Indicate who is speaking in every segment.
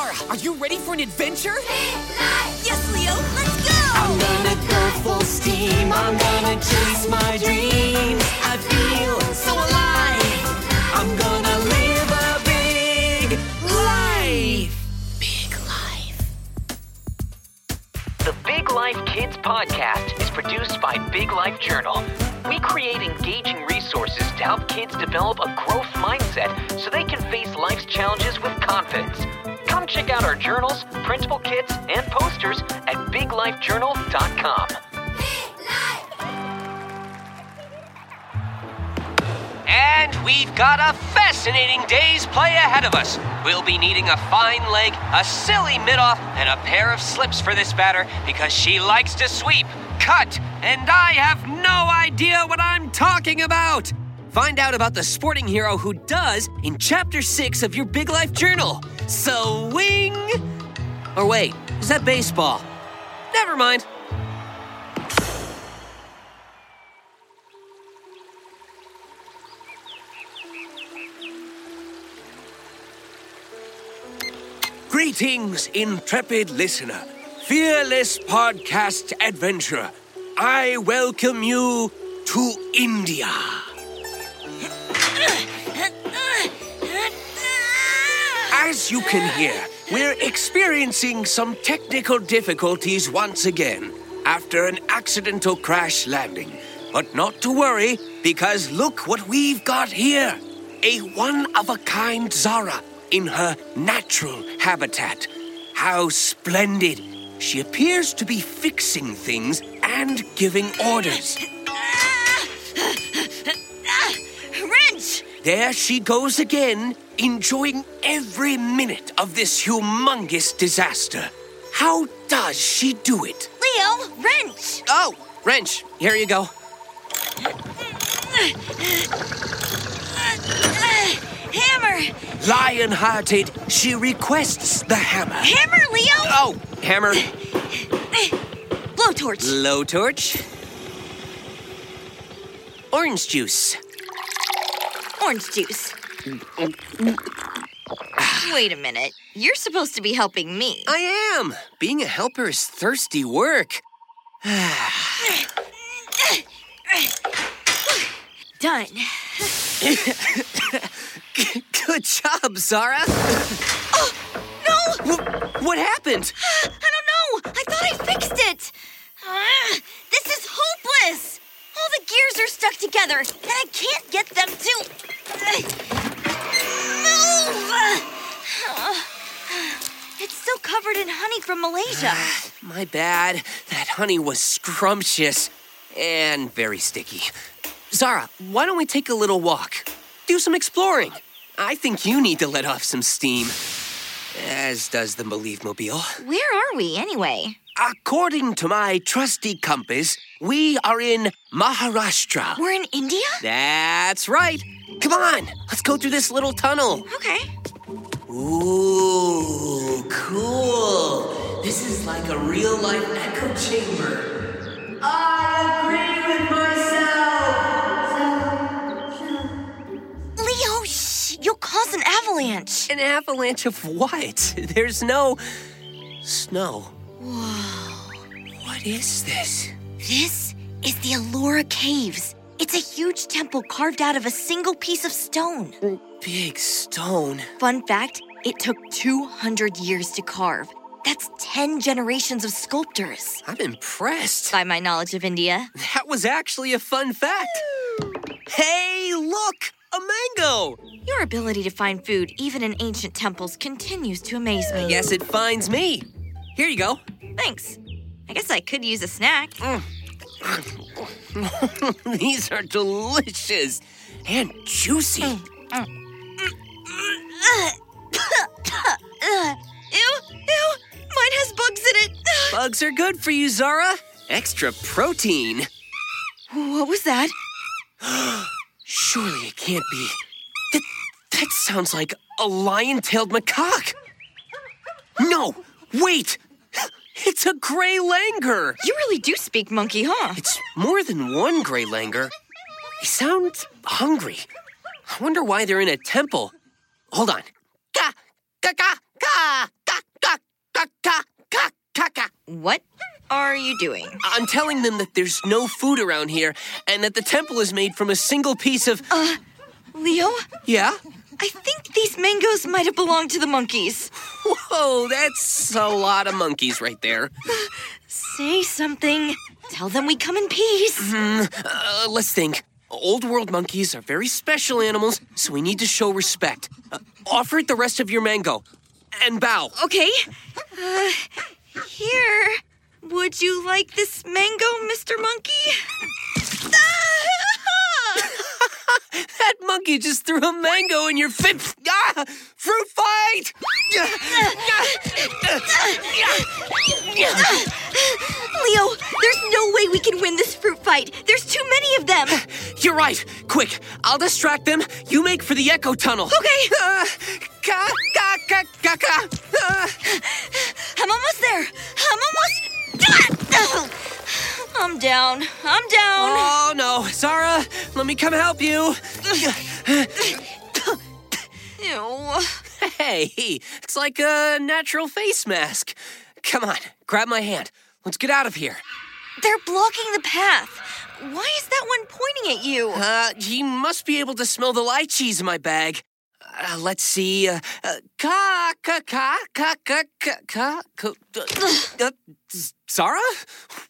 Speaker 1: Zara, are you ready for an adventure? Yes, Leo, let's go!
Speaker 2: I'm gonna go full steam. I'm gonna chase my dreams. I feel so alive. I'm gonna live a big life.
Speaker 1: Big life.
Speaker 3: The Big Life Kids podcast is produced by Big Life Journal. We create engaging resources to help kids develop a growth mindset so they can face life's challenges with confidence. Check out our journals, printable kits, and posters at biglifejournal.com. And we've got a fascinating day's play ahead of us. We'll be needing a fine leg, a silly mid-off, and a pair of slips for this batter because she likes to sweep, cut, and I have no idea what I'm talking about. Find out about the sporting hero who does in chapter 6 of your Big Life Journal. Swing! Or wait, is that baseball? Never mind.
Speaker 4: Greetings, intrepid listener, fearless podcast adventurer. I welcome you to India. As you can hear, we're experiencing some technical difficulties once again after an accidental crash landing. But not to worry, because look what we've got here a one of a kind Zara in her natural habitat. How splendid! She appears to be fixing things and giving orders.
Speaker 5: Wrench!
Speaker 4: There she goes again, enjoying every minute of this humongous disaster. How does she do it?
Speaker 5: Leo, wrench!
Speaker 3: Oh, wrench, here you go.
Speaker 5: Hammer!
Speaker 4: Lion hearted, she requests the hammer.
Speaker 5: Hammer, Leo!
Speaker 3: Oh, hammer,
Speaker 5: Blowtorch!
Speaker 3: blowtorch, orange juice.
Speaker 5: Orange juice. Wait a minute. You're supposed to be helping me.
Speaker 3: I am. Being a helper is thirsty work.
Speaker 5: Done.
Speaker 3: Good job, Zara.
Speaker 5: Oh, No!
Speaker 3: Wh- what happened?
Speaker 5: I don't know! I thought I fixed it! This is hopeless! All the gears are stuck together, and I can't get them to. It's still covered in honey from Malaysia.
Speaker 3: My bad. That honey was scrumptious and very sticky. Zara, why don't we take a little walk? Do some exploring. I think you need to let off some steam. As does the Believe Mobile.
Speaker 5: Where are we, anyway?
Speaker 4: According to my trusty compass, we are in Maharashtra.
Speaker 5: We're in India?
Speaker 3: That's right. Come on, let's go through this little tunnel.
Speaker 5: Okay.
Speaker 4: Ooh, cool. This is like a real life echo chamber. I agree with myself.
Speaker 5: Leo, shh! You'll cause an avalanche.
Speaker 3: An avalanche of what? There's no snow.
Speaker 5: Whoa.
Speaker 4: What is this?
Speaker 5: This is the Ellora Caves. It's a huge temple carved out of a single piece of stone.
Speaker 3: Big stone.
Speaker 5: Fun fact it took 200 years to carve. That's 10 generations of sculptors.
Speaker 3: I'm impressed.
Speaker 5: By my knowledge of India.
Speaker 3: That was actually a fun fact. Hey, look! A mango!
Speaker 5: Your ability to find food, even in ancient temples, continues to amaze me.
Speaker 3: Yes, it finds me. Here you go.
Speaker 5: Thanks. I guess I could use a snack. Mm.
Speaker 3: These are delicious and juicy. Mm, mm.
Speaker 5: Ugh. ew, ew. Mine has bugs in it.
Speaker 3: Bugs are good for you, Zara. Extra protein.
Speaker 5: What was that?
Speaker 3: Surely it can't be. That, that sounds like a lion tailed macaque. No, wait! It's a gray langur!
Speaker 5: You really do speak monkey, huh?
Speaker 3: It's more than one gray langur. They sound hungry. I wonder why they're in a temple. Hold on. Ka, ka, ka, ka, ka. ka, ka, ka, ka, ka.
Speaker 5: What are you doing?
Speaker 3: I'm telling them that there's no food around here and that the temple is made from a single piece of.
Speaker 5: Uh, Leo,
Speaker 3: yeah?
Speaker 5: I think these mangoes might have belonged to the monkeys.
Speaker 3: Whoa, that's a lot of monkeys right there.
Speaker 5: Say something. Tell them we come in peace.
Speaker 3: Uh, let's think. Old world monkeys are very special animals, so we need to show respect. Uh, offer it the rest of your mango. And bow.
Speaker 5: Okay. Uh, here. Would you like this mango, Mr. Monkey?
Speaker 3: That monkey just threw a mango in your face. Ah! Fruit fight!
Speaker 5: Leo, there's no way we can win this fruit fight. There's too many of them.
Speaker 3: You're right. Quick, I'll distract them. You make for the echo tunnel.
Speaker 5: Okay.
Speaker 3: Uh, ka, ka, Let me come help you.
Speaker 5: Ew.
Speaker 3: Hey, it's like a natural face mask. Come on, grab my hand. Let's get out of here.
Speaker 5: They're blocking the path. Why is that one pointing at you?
Speaker 3: Uh, he must be able to smell the lychees in my bag. Uh, let's see. Uh, uh ka ka ka ka ka ka ka. Uh, uh, Zara,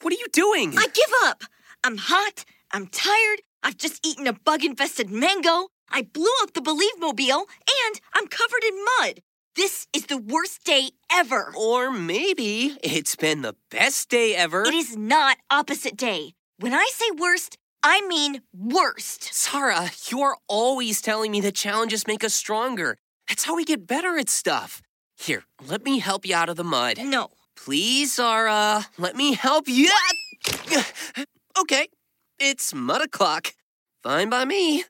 Speaker 3: what are you doing?
Speaker 5: I give up. I'm hot. I'm tired. I've just eaten a bug infested mango. I blew up the Believe Mobile, and I'm covered in mud. This is the worst day ever.
Speaker 3: Or maybe it's been the best day ever.
Speaker 5: It is not opposite day. When I say worst, I mean worst.
Speaker 3: Zara, you're always telling me that challenges make us stronger. That's how we get better at stuff. Here, let me help you out of the mud.
Speaker 5: No.
Speaker 3: Please, Zara, let me help you. Okay, it's mud o'clock. Fine by me.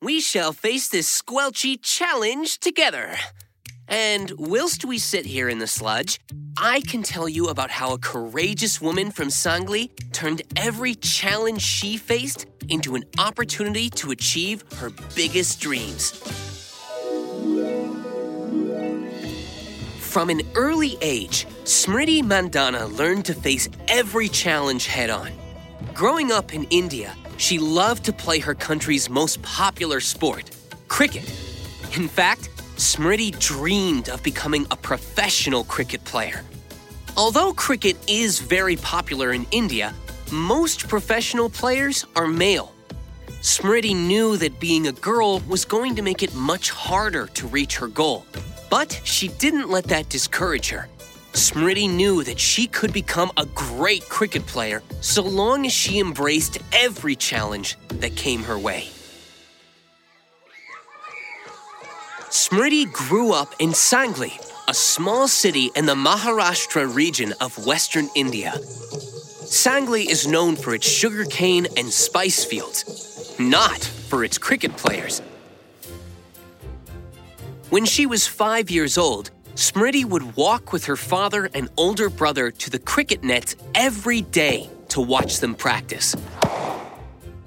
Speaker 3: We shall face this squelchy challenge together. And whilst we sit here in the sludge, I can tell you about how a courageous woman from Sangli turned every challenge she faced into an opportunity to achieve her biggest dreams. From an early age, Smriti Mandhana learned to face every challenge head on. Growing up in India, she loved to play her country's most popular sport, cricket. In fact, Smriti dreamed of becoming a professional cricket player. Although cricket is very popular in India, most professional players are male. Smriti knew that being a girl was going to make it much harder to reach her goal. But she didn't let that discourage her. Smriti knew that she could become a great cricket player so long as she embraced every challenge that came her way. Smriti grew up in Sangli, a small city in the Maharashtra region of western India. Sangli is known for its sugarcane and spice fields, not for its cricket players. When she was five years old, Smriti would walk with her father and older brother to the cricket nets every day to watch them practice.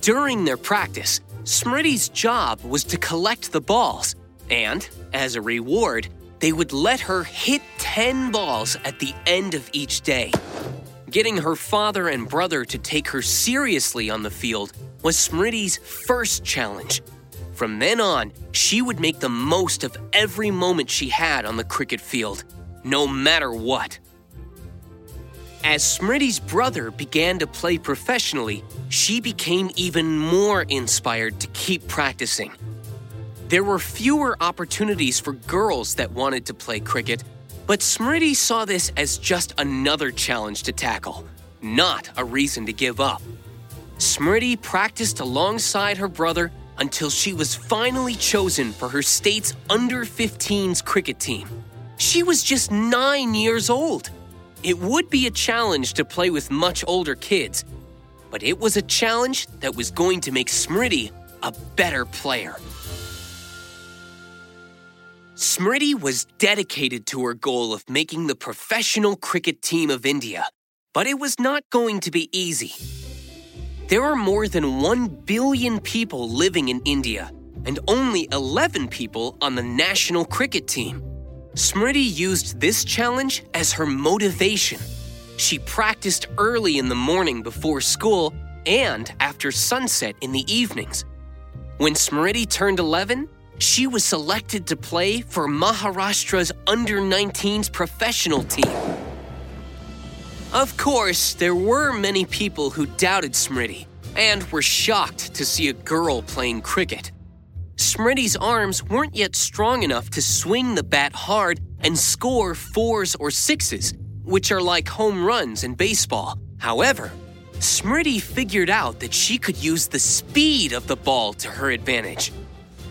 Speaker 3: During their practice, Smriti's job was to collect the balls, and as a reward, they would let her hit 10 balls at the end of each day. Getting her father and brother to take her seriously on the field was Smriti's first challenge. From then on, she would make the most of every moment she had on the cricket field, no matter what. As Smriti's brother began to play professionally, she became even more inspired to keep practicing. There were fewer opportunities for girls that wanted to play cricket, but Smriti saw this as just another challenge to tackle, not a reason to give up. Smriti practiced alongside her brother until she was finally chosen for her state's under 15s cricket team. She was just nine years old. It would be a challenge to play with much older kids, but it was a challenge that was going to make Smriti a better player. Smriti was dedicated to her goal of making the professional cricket team of India, but it was not going to be easy. There are more than 1 billion people living in India and only 11 people on the national cricket team. Smriti used this challenge as her motivation. She practiced early in the morning before school and after sunset in the evenings. When Smriti turned 11, she was selected to play for Maharashtra's under 19s professional team. Of course, there were many people who doubted Smriti and were shocked to see a girl playing cricket. Smriti's arms weren't yet strong enough to swing the bat hard and score fours or sixes, which are like home runs in baseball. However, Smriti figured out that she could use the speed of the ball to her advantage.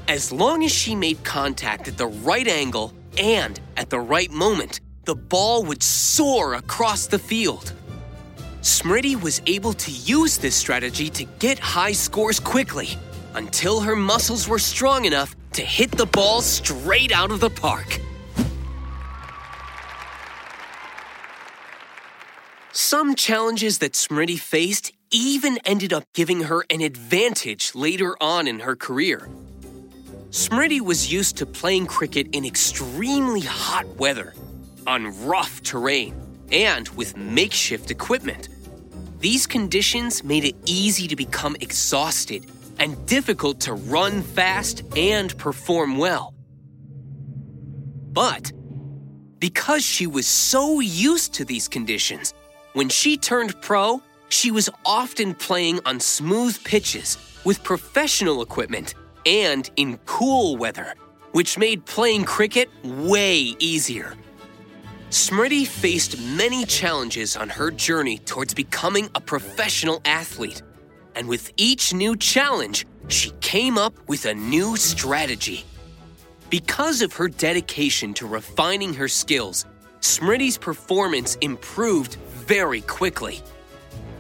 Speaker 3: As long as she made contact at the right angle and at the right moment, the ball would soar across the field. Smriti was able to use this strategy to get high scores quickly until her muscles were strong enough to hit the ball straight out of the park. Some challenges that Smriti faced even ended up giving her an advantage later on in her career. Smriti was used to playing cricket in extremely hot weather, on rough terrain, and with makeshift equipment. These conditions made it easy to become exhausted and difficult to run fast and perform well. But because she was so used to these conditions, when she turned pro, she was often playing on smooth pitches with professional equipment and in cool weather, which made playing cricket way easier. Smriti faced many challenges on her journey towards becoming a professional athlete. And with each new challenge, she came up with a new strategy. Because of her dedication to refining her skills, Smriti's performance improved very quickly.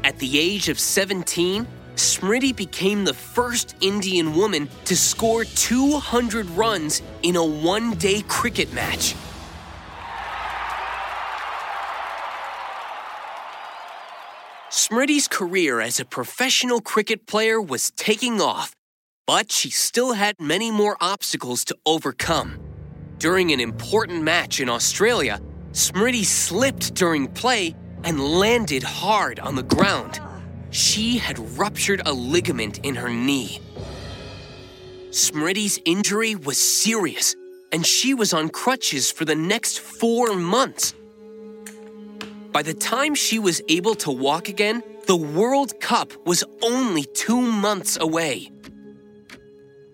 Speaker 3: At the age of 17, Smriti became the first Indian woman to score 200 runs in a one day cricket match. Smriti's career as a professional cricket player was taking off, but she still had many more obstacles to overcome. During an important match in Australia, Smriti slipped during play and landed hard on the ground. She had ruptured a ligament in her knee. Smriti's injury was serious, and she was on crutches for the next four months. By the time she was able to walk again, the World Cup was only two months away.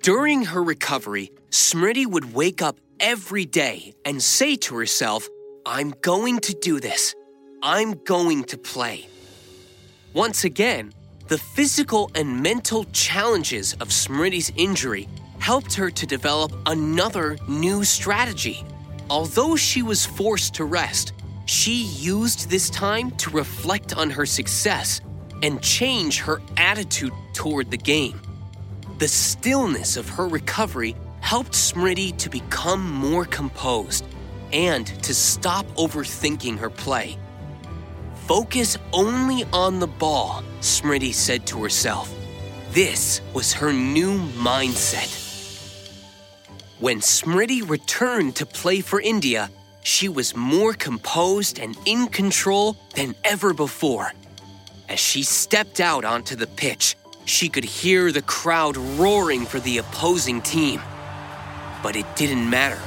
Speaker 3: During her recovery, Smriti would wake up every day and say to herself, I'm going to do this. I'm going to play. Once again, the physical and mental challenges of Smriti's injury helped her to develop another new strategy. Although she was forced to rest, she used this time to reflect on her success and change her attitude toward the game. The stillness of her recovery helped Smriti to become more composed and to stop overthinking her play. Focus only on the ball, Smriti said to herself. This was her new mindset. When Smriti returned to play for India, she was more composed and in control than ever before. As she stepped out onto the pitch, she could hear the crowd roaring for the opposing team. But it didn't matter.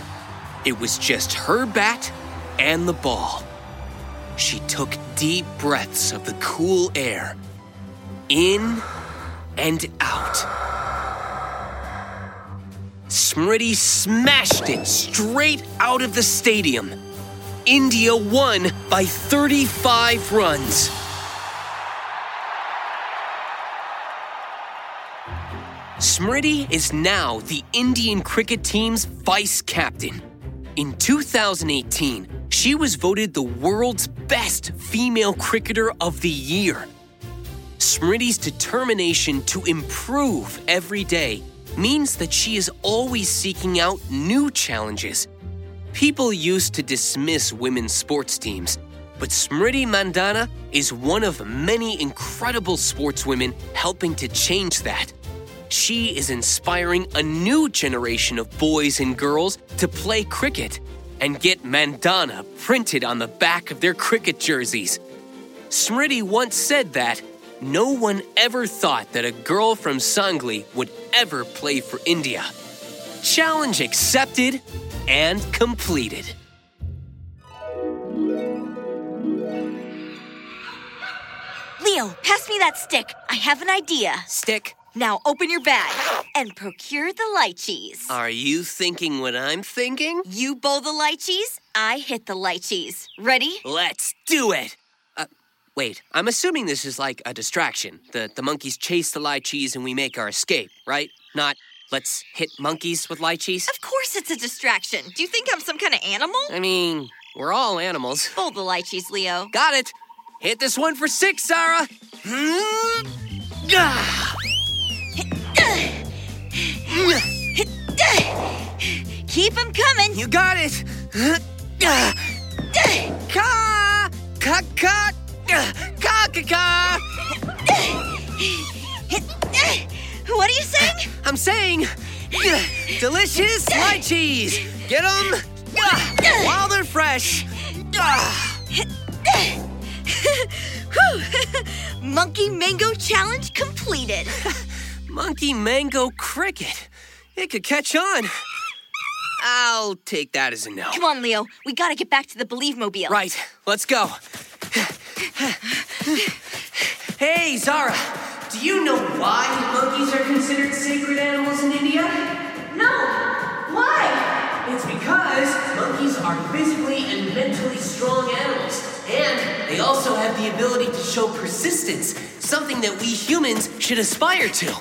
Speaker 3: It was just her bat and the ball. She took deep breaths of the cool air, in and out. Smriti smashed it straight out of the stadium. India won by 35 runs. Smriti is now the Indian cricket team's vice captain. In 2018, she was voted the world's best female cricketer of the year. Smriti's determination to improve every day means that she is always seeking out new challenges. People used to dismiss women's sports teams, but Smriti Mandhana is one of many incredible sportswomen helping to change that. She is inspiring a new generation of boys and girls to play cricket and get Mandhana printed on the back of their cricket jerseys. Smriti once said that no one ever thought that a girl from Sangli would ever play for India. Challenge accepted and completed.
Speaker 5: Leo, pass me that stick. I have an idea.
Speaker 3: Stick,
Speaker 5: Now open your bag and procure the lychees.
Speaker 3: are you thinking what I'm thinking?
Speaker 5: You bowl the lychees, I hit the lychees. Ready?
Speaker 3: Let's do it! Wait, I'm assuming this is like a distraction. The, the monkeys chase the lychees and we make our escape, right? Not let's hit monkeys with lychees?
Speaker 5: Of course it's a distraction. Do you think I'm some kind of animal?
Speaker 3: I mean, we're all animals.
Speaker 5: Bowl the lychees, Leo.
Speaker 3: Got it! Hit this one for six, Zara!
Speaker 5: Keep them coming.
Speaker 3: You got it! Ka! Ka ka! Ka ka ka!
Speaker 5: What are you saying?
Speaker 3: I'm saying, delicious lychees! Get them while they're fresh!
Speaker 5: Monkey Mango Challenge completed.
Speaker 3: Monkey Mango Cricket. It could catch on. I'll take that as a no.
Speaker 5: Come on, Leo. We gotta get back to the Believe Mobile.
Speaker 3: Right, let's go. Hey, Zara, do you know why monkeys are considered sacred animals in India?
Speaker 5: No. Why?
Speaker 3: It's because monkeys are physically and mentally strong animals, and they also have the ability to show persistence, something that we humans should aspire to.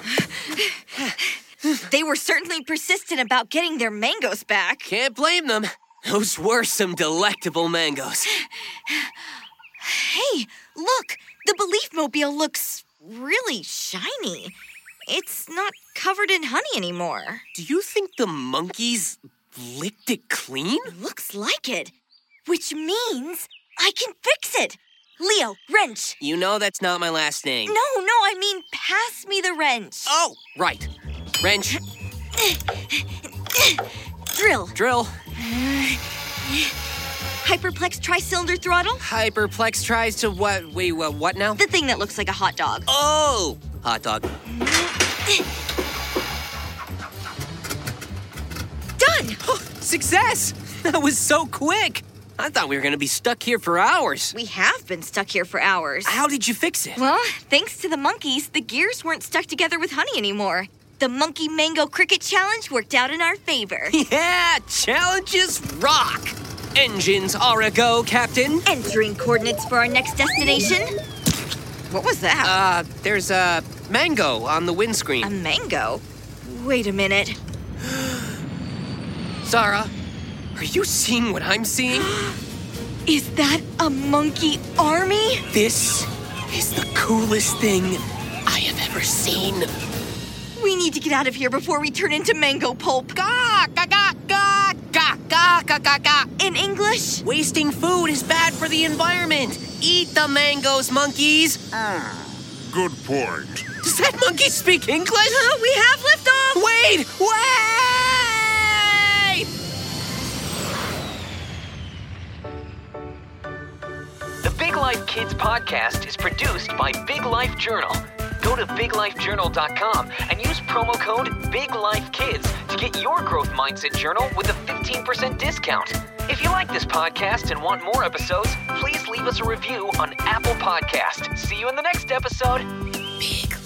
Speaker 5: They were certainly persistent about getting their mangoes back.
Speaker 3: Can't blame them. Those were some delectable mangoes.
Speaker 5: Hey, look. The Believe Mobile looks really shiny. It's not covered in honey anymore.
Speaker 3: Do you think the monkeys licked it clean?
Speaker 5: Looks like it. Which means I can fix it. Leo, wrench.
Speaker 3: You know that's not my last name.
Speaker 5: No, no, I mean pass me the wrench.
Speaker 3: Oh, right. Wrench,
Speaker 5: Drill.
Speaker 3: drill,
Speaker 5: Hyperplex tri-cylinder throttle.
Speaker 3: hyperplex tries to what? Wait, what, what now?
Speaker 5: The thing that looks like a hot dog.
Speaker 3: Oh, hot dog.
Speaker 5: Done.
Speaker 3: Oh, success! That was so quick. I thought we were gonna be stuck here for hours.
Speaker 5: We have been stuck here for hours.
Speaker 3: How did you fix it?
Speaker 5: Well, thanks to the monkeys, the gears weren't stuck together with honey anymore. The Monkey Mango Cricket Challenge worked out in our favor.
Speaker 3: Yeah, challenges rock. Engines are a go, Captain.
Speaker 5: Entering coordinates for our next destination. What was that?
Speaker 3: Uh, there's a mango on the windscreen.
Speaker 5: a mango? Wait a minute.
Speaker 3: Zara, are you seeing what I'm seeing?
Speaker 5: Is that a monkey army?
Speaker 3: This is the coolest thing I have ever seen.
Speaker 5: We need to get out of here before we turn into mango pulp.
Speaker 3: Ga, ga, ga, ga, ga, ga, ga, ga, ga.
Speaker 5: In English?
Speaker 3: Wasting food is bad for the environment. Eat the mangoes, monkeys. Ah.
Speaker 6: Good point.
Speaker 3: Does that monkey speak English?
Speaker 5: Uh, we have liftoff!
Speaker 3: Wait, wait!
Speaker 7: The Big Life Kids podcast is produced by Big Life Journal. Go to biglifejournal.com and use promo code BIGLIFEKIDS to get your growth mindset journal with a 15% discount. If you like this podcast and want more episodes, please leave us a review on Apple Podcast. See you in the next episode.
Speaker 3: Big